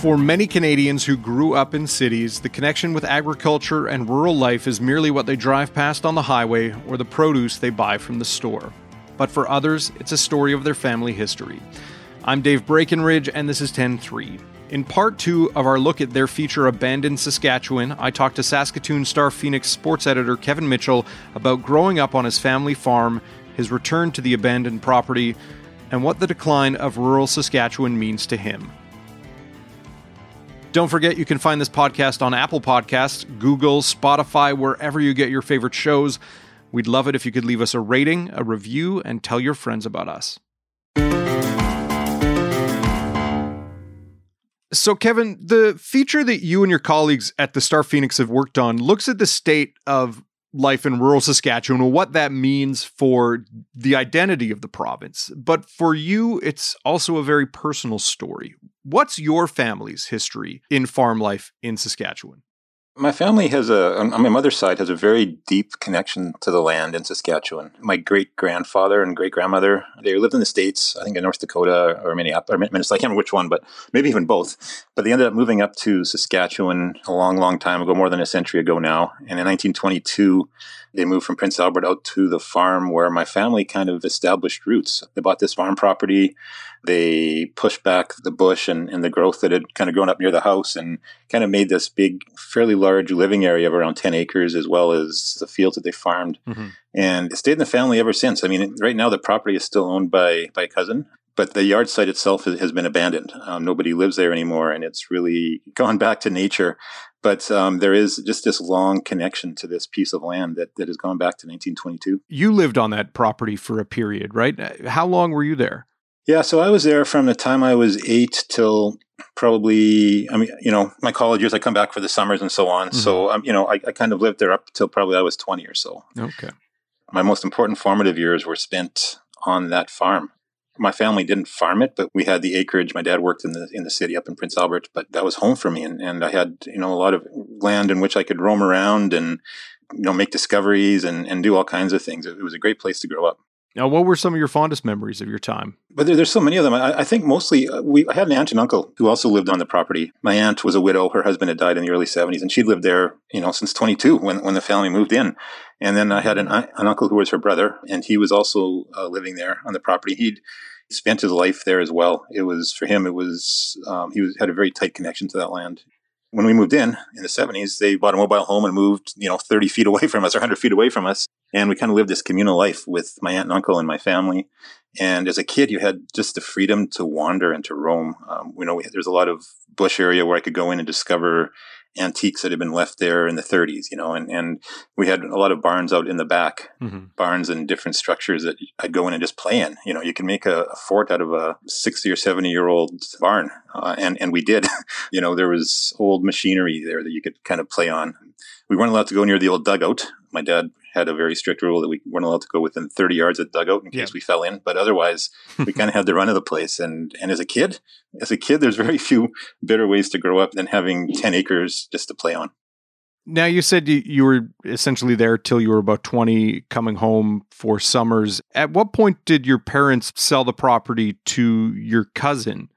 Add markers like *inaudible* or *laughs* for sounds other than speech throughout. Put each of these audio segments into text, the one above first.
For many Canadians who grew up in cities, the connection with agriculture and rural life is merely what they drive past on the highway or the produce they buy from the store. But for others, it's a story of their family history. I'm Dave Breckenridge, and this is 10 3. In part two of our look at their feature Abandoned Saskatchewan, I talked to Saskatoon Star Phoenix sports editor Kevin Mitchell about growing up on his family farm, his return to the abandoned property, and what the decline of rural Saskatchewan means to him. Don't forget you can find this podcast on Apple Podcasts, Google, Spotify, wherever you get your favorite shows. We'd love it if you could leave us a rating, a review, and tell your friends about us. So, Kevin, the feature that you and your colleagues at the Star Phoenix have worked on looks at the state of life in rural Saskatchewan and what that means for the identity of the province. But for you, it's also a very personal story. What's your family's history in farm life in Saskatchewan? My family has a, on my mother's side, has a very deep connection to the land in Saskatchewan. My great grandfather and great grandmother, they lived in the States, I think in North Dakota or Minneapolis, or Minnesota, I can't remember which one, but maybe even both. But they ended up moving up to Saskatchewan a long, long time ago, more than a century ago now. And in 1922, they moved from Prince Albert out to the farm where my family kind of established roots. They bought this farm property. They pushed back the bush and, and the growth that had kind of grown up near the house and kind of made this big, fairly large living area of around 10 acres, as well as the fields that they farmed. Mm-hmm. And it stayed in the family ever since. I mean, right now the property is still owned by, by a cousin, but the yard site itself has been abandoned. Um, nobody lives there anymore, and it's really gone *laughs* back to nature. But um, there is just this long connection to this piece of land that, that has gone back to 1922. You lived on that property for a period, right? How long were you there? Yeah, so I was there from the time I was eight till probably, I mean, you know, my college years, I come back for the summers and so on. Mm-hmm. So, um, you know, I, I, kind of lived there up till probably I was 20 or so. Okay. My most important formative years were spent on that farm. My family didn't farm it, but we had the acreage. My dad worked in the in the city up in Prince Albert, but that was home for me, and, and I had you know a lot of land in which I could roam around and you know make discoveries and, and do all kinds of things. It was a great place to grow up. Now, what were some of your fondest memories of your time? But there, there's so many of them. I, I think mostly uh, we I had an aunt and uncle who also lived on the property. My aunt was a widow; her husband had died in the early '70s, and she'd lived there, you know, since 22 when when the family moved in. And then I had an, an uncle who was her brother, and he was also uh, living there on the property. He'd spent his life there as well. It was for him. It was um, he was, had a very tight connection to that land when we moved in in the 70s, they bought a mobile home and moved, you know, 30 feet away *laughs* from us or 100 feet away from us. And we kind of lived this communal life with my aunt and uncle and my family. And as a kid, you had just the freedom to wander and to roam. Um, you know, there's a lot of bush area where I could go in and discover antiques that had been left there in the 30s, you know, and, and we had a lot of barns out in the back, mm-hmm. barns and different structures that I'd go in and just play in. You know, you can make a, a fort out of a 60 or 70 year old barn. Uh, and, and we did, *laughs* you know, there was old machinery there that you could kind of play on. We weren't allowed to go near the old dugout. My dad had a very strict rule that we weren't allowed to go within 30 yards of the dugout in case yeah. we fell in. But otherwise, *laughs* we kind of had the run of the place. And and as a kid, as a kid, there's very few better ways to grow up than having 10 acres just to play on. Now you said you, you were essentially there till you were about 20 coming home for summers. At what point did your parents sell the property to your cousin?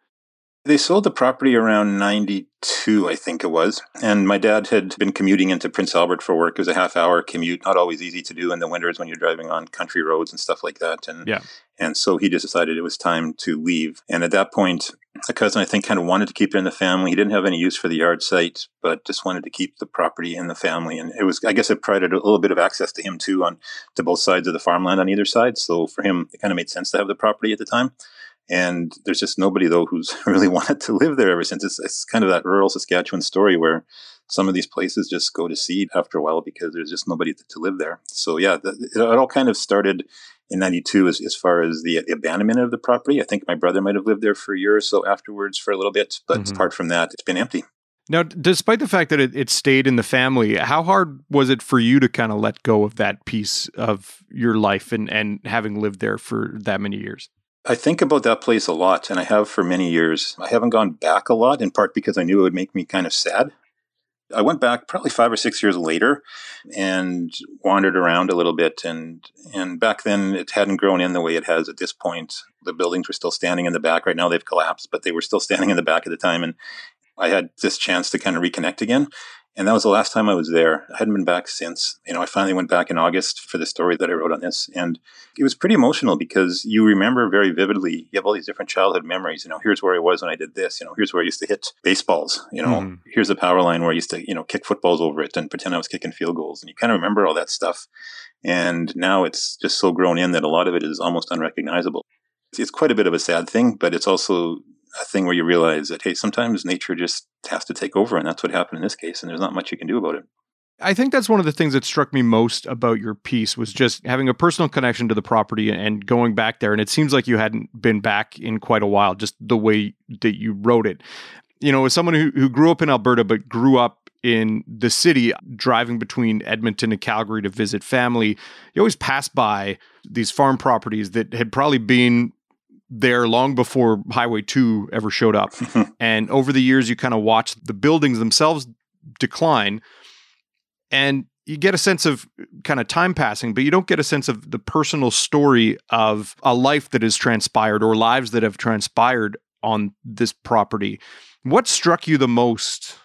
They sold the property around 92, I think it was. And my dad had been commuting into Prince Albert for work. It was a half hour commute, not always easy to do in the winters when you're driving on country roads and stuff like that. And yeah. And so he just decided it was time to leave. And at that point, a cousin, I think, kind of wanted to keep it in the family. He didn't have any use for the yard site, but just wanted to keep the property in the family. And it was, I guess, it provided a little bit of access to him too on to both sides of the farmland on either side. So for him, it kind of made sense to have the property at the time. And there's just nobody though who's *laughs* really wanted to live there ever since. It's, it's kind of that rural Saskatchewan story where some of these places just go to seed after a while because there's just nobody to, to live there. So yeah, the, it, all kind of started in 92 as, as far as the, the, abandonment of the property. I think my brother might have lived there for a year or so afterwards for a little bit, but mm-hmm. apart from that, it's been empty. Now, despite the fact that it, it stayed in the family, how hard was it for you to kind of let go of that piece of your life and, and having lived there for that many years? I think about that place a lot, and I have for many years. I haven't gone back a lot, in part because I knew it would make me kind of sad. I went back probably five or six years later and wandered around a little bit. And, and back then it hadn't grown in the way it has at this point. The buildings were still standing in the back. Right now they've collapsed, but they were still *laughs* standing in the back at the time. And I had this chance to kind of reconnect again. And that was the last time I was there. I hadn't been back since. You know, I finally went back in August for the story that I wrote on this. And it was pretty emotional because you remember very vividly, you have all these different childhood memories. You know, here's where I was when I did this. You know, here's where I used to hit baseballs. You know, mm. here's the power line where I used to, you know, kick footballs over it and pretend I was kicking field goals. And you kind of remember all that stuff. And now it's just so grown in that a lot of it is almost unrecognizable. It's quite a bit of a sad thing, but it's also a thing where you realize that hey, sometimes nature just has to take over, and that's what happened in this case, and there's not much you can do about it. I think that's one of the things that struck me most about your piece was just having a personal connection to the property and going back there. And it seems like you hadn't been back in quite a while, just the way that you wrote it. You know, as someone who, who grew up in Alberta but grew up in the city, driving between Edmonton and Calgary to visit family, you always pass by these farm properties that had probably been there long before Highway 2 ever showed up. *laughs* and over the years, you kind of watch the buildings themselves decline. And you get a sense of uh, kind of time passing, but you don't get a sense of the personal story of a life that has transpired or lives that have transpired on this property. What struck you the most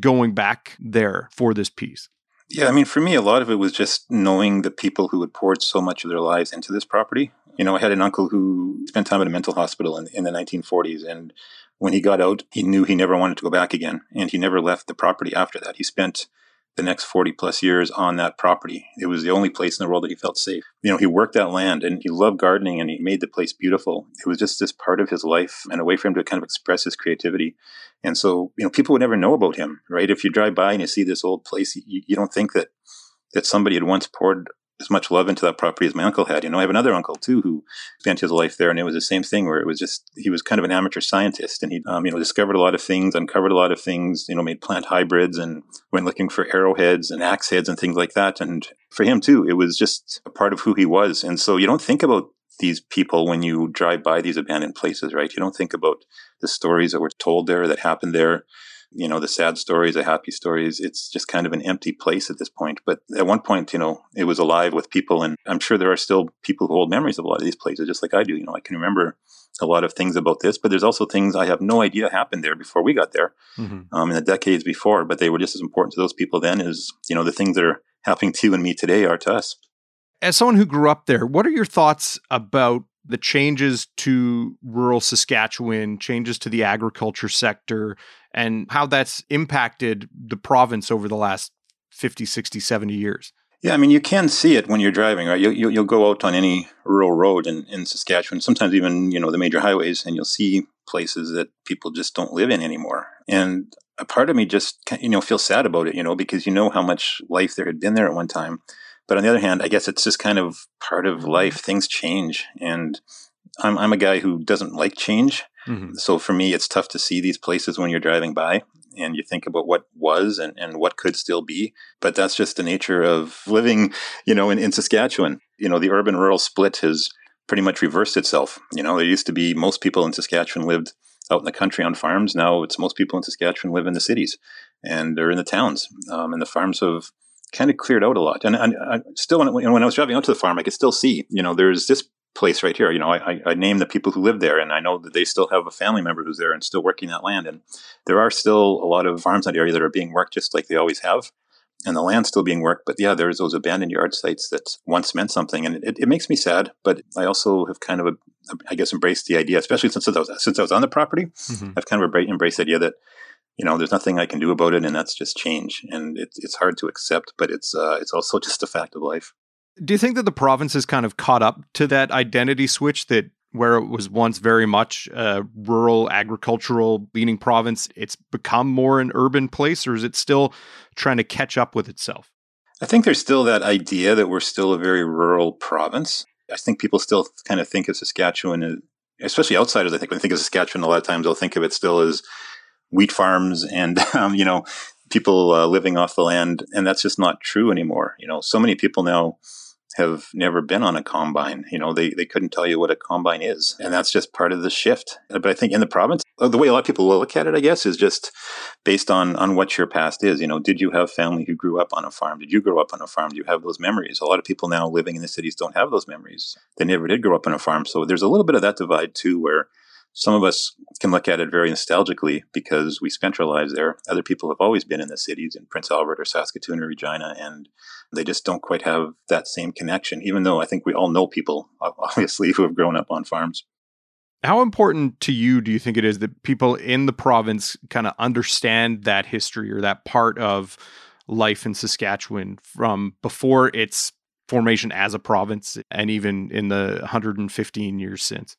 going back there for this piece? Yeah, I mean, for me, a lot of it was just knowing the people who had poured so much of their lives into this property. You know, I had an uncle who spent time at a mental hospital in, in the 1940s. And when he got out, he knew he never wanted to go back again. And he never left the property after that. He spent the next 40 plus years on that property. It was the only place in the world that he felt safe. You know, he worked that land and he loved gardening and he made the place beautiful. It was just this part of his life and a way for him to kind of express his creativity. And so, you know, people would never know about him, right? If you drive by and you see this old place, you, you don't think that that somebody had once poured as much love into that property as my uncle had. You know, I have another uncle too who spent his life there, and it was the same thing where it was just he was kind of an amateur scientist, and he um, you know discovered a lot of things, uncovered a lot of things. You know, made plant hybrids and went looking for arrowheads and axe heads and things like that. And for him too, it was just a part of who he was. And so you don't think about these people when you drive by these abandoned places, right? You don't think about the stories that were told there that happened there you know the sad stories the happy stories it's just kind of an empty place at this point. But at one point you know it was alive with people and i'm sure there are still people who hold memories of a lot of these places just like i do. You know i can remember a lot of things about this but there's also things i have no idea happened there before we got there mm-hmm. um, in the decades before but they were just as important to those people then as you know the things that are happening to you and me today are to us. As someone who grew up there what are your thoughts about the changes to rural Saskatchewan, changes to the agriculture sector, and how that's impacted the province over the last 50, 60, 70 years. Yeah, I mean, you can see it when you're driving, right? You, you, will go out on any rural road in, in Saskatchewan, sometimes even, you know, the major highways, and you'll see places that people just don't live in anymore. And a part of me just, you know, feels sad about it, you know, because you know how much life there had been there at one time. But on the other hand, I guess it's just kind of part of mm-hmm. life. Things change. And I'm, I'm a guy who doesn't like change. Mm-hmm. So for me, it's tough to see these places when you're driving by and you think about what was and, and what could still be. But that's just the nature of living, you know, in, in Saskatchewan. You know, the urban rural split has pretty much reversed itself. You know, there used to be most people in Saskatchewan lived out in the country on farms. Now it's most people in Saskatchewan live in the cities and they're in the towns. Um, and the farms have kind of cleared out a lot. And, and I still, when, when I was driving out to the farm, I could still see, you know, there's this place right here. You know, I, I name the people who live there, and I know that they still have a family member who's there and still working that land. And there are still a lot of farms in that area that are being worked just like they always have, and the land's still being worked. But yeah, there's those abandoned yard sites that once meant something, and it, it makes me sad. But I also have kind of, I guess, embraced the idea, especially since I was since I was on the property. Mm-hmm. I've kind of embraced the idea that you know, there's nothing I can do about it, and that's just change, and it's it's hard to accept, but it's uh, it's also just a fact of life. Do you think that the province has kind of caught up to that identity switch that where it was once very much a rural agricultural leaning province, it's become more an urban place, or is it still trying to catch up with itself? I think there's still that idea that we're still a very rural province. I think people still kind of think of Saskatchewan, especially outsiders. I think when they think of Saskatchewan, a lot of times they'll think of it still as wheat farms and *laughs* um, you know people uh, living off the land, and that's just not true anymore. You know, so many people now have never been on a combine. You know, they, they couldn't tell you what a combine is. And that's just part of the shift. But I think in the province, uh, the way a lot of people will look at it, I guess, is just based on, on what your past is. You know, did you have family who grew up on a farm? Did you grow up on a farm? Do you have those memories? A lot of people now living in the cities don't have those memories. They never did grow up on a farm. So there's a little bit of that divide too, where some of us can look at it very nostalgically because we spent our lives there. Other people have always been in the cities in Prince Albert or Saskatoon or Regina, and they just don't quite have that same connection, even though I think we all know people, *laughs* obviously, who have grown up on farms. How important to you do you think it is that people in the province kind of understand that history or that part of life in Saskatchewan from before its formation as a province and even in the 115 years since?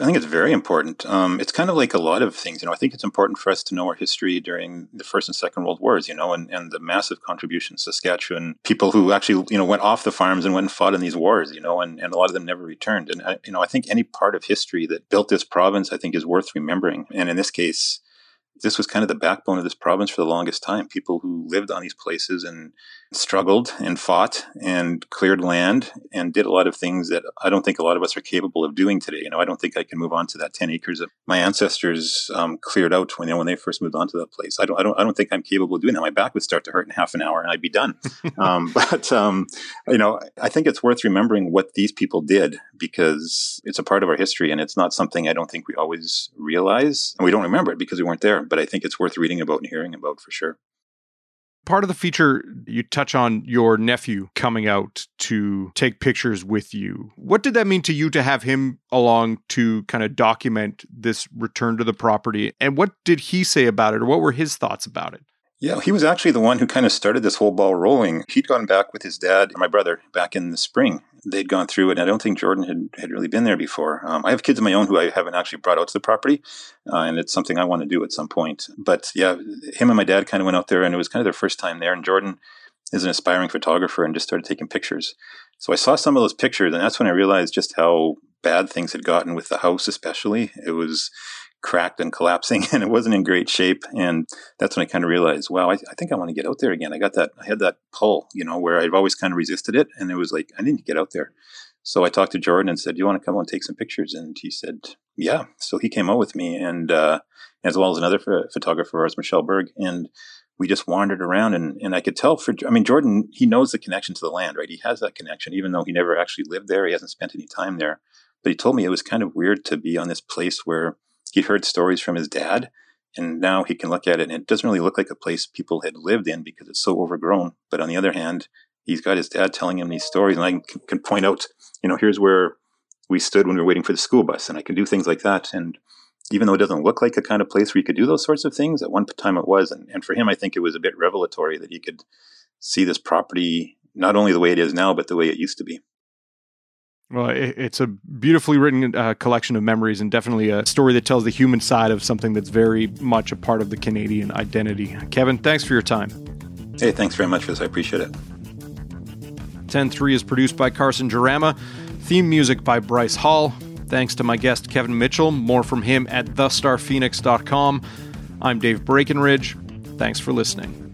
I think it's very important. Um, it's kind of like a lot of things. You know, I think it's important for us to know our history during the First and Second World Wars. You know, and, and the massive contribution Saskatchewan people who actually you know went off the farms and went and fought in these wars. You know, and, and a lot of them never returned. And I, you know, I think any part of history that built this province, I think, is worth remembering. And in this case, this was kind of the backbone of this province for the longest time. People who lived on these places and struggled and fought and cleared land and did a lot of things that I don't think a lot of us are capable of doing today. You know, I don't think I can move on to that 10 acres that my ancestors um, cleared out when, know, when they first moved on to that place. I don't, I don't, I don't think I'm capable of doing that. My back would start to hurt in half an hour and I'd be done. *laughs* um, but, um, you know, I think it's worth remembering what these people did because it's a part of our history and it's not something I don't think we always realize and we don't remember it because we weren't there. But I think it's worth reading about and hearing about for sure. Part of the feature you touch on your nephew coming out to take pictures with you. What did that mean to you to have him along to kind of document this return to the property? And what did he say about it or what were his thoughts about it yeah, he was actually the one who kind of started this whole ball rolling. He'd gone back with his dad my brother back in the spring. They'd gone through it, and I don't think Jordan had, had really been there before. Um, I have kids of my own who I haven't actually brought out to the property, uh, and it's something I want to do at some point. But yeah, him and my dad kind of went out there, and it was kind of their first time there. And Jordan is an aspiring photographer and just started taking pictures. So I saw some of those pictures, and that's when I realized just how bad things had gotten with the house, especially. It was cracked and collapsing *laughs* and it wasn't in great shape. And that's when I kind of realized, wow, I, I, think I want to get out there again. I got that, I had that pull, you know, where I've always kind of resisted it. And it was like, I need to get out there. So I talked to Jordan and said, do you want to come out and take some pictures? And he said, yeah. So he came out with me and, uh, as well as another photographer, ours, Michelle Berg. And we just wandered around and, and I could tell for, I mean, Jordan, he knows the connection to the land, right? He has that connection, even though he never actually lived there. He hasn't spent any time there. But he told me it was kind of weird to be on this place where he'd heard stories from his dad and now he can look at it and it doesn't really look like a place people had lived in because it's so overgrown but on the other hand he's got his dad telling him these stories and i can, can point out you know here's where we stood when we were waiting for the school bus and i can do things like that and even though it doesn't look like a kind of place where you could do those sorts of things at one time it was and, and for him i think it was a bit revelatory that he could see this property not only the way it is now but the way it used to be well, it's a beautifully written uh, collection of memories and definitely a story that tells the human side of something that's very much a part of the Canadian identity. Kevin, thanks for your time. Hey, thanks very much for this. I appreciate it. 10-3 is produced by Carson Jerema. Theme music by Bryce Hall. Thanks to my guest, Kevin Mitchell. More from him at thestarphoenix.com. I'm Dave Breckenridge. Thanks for listening.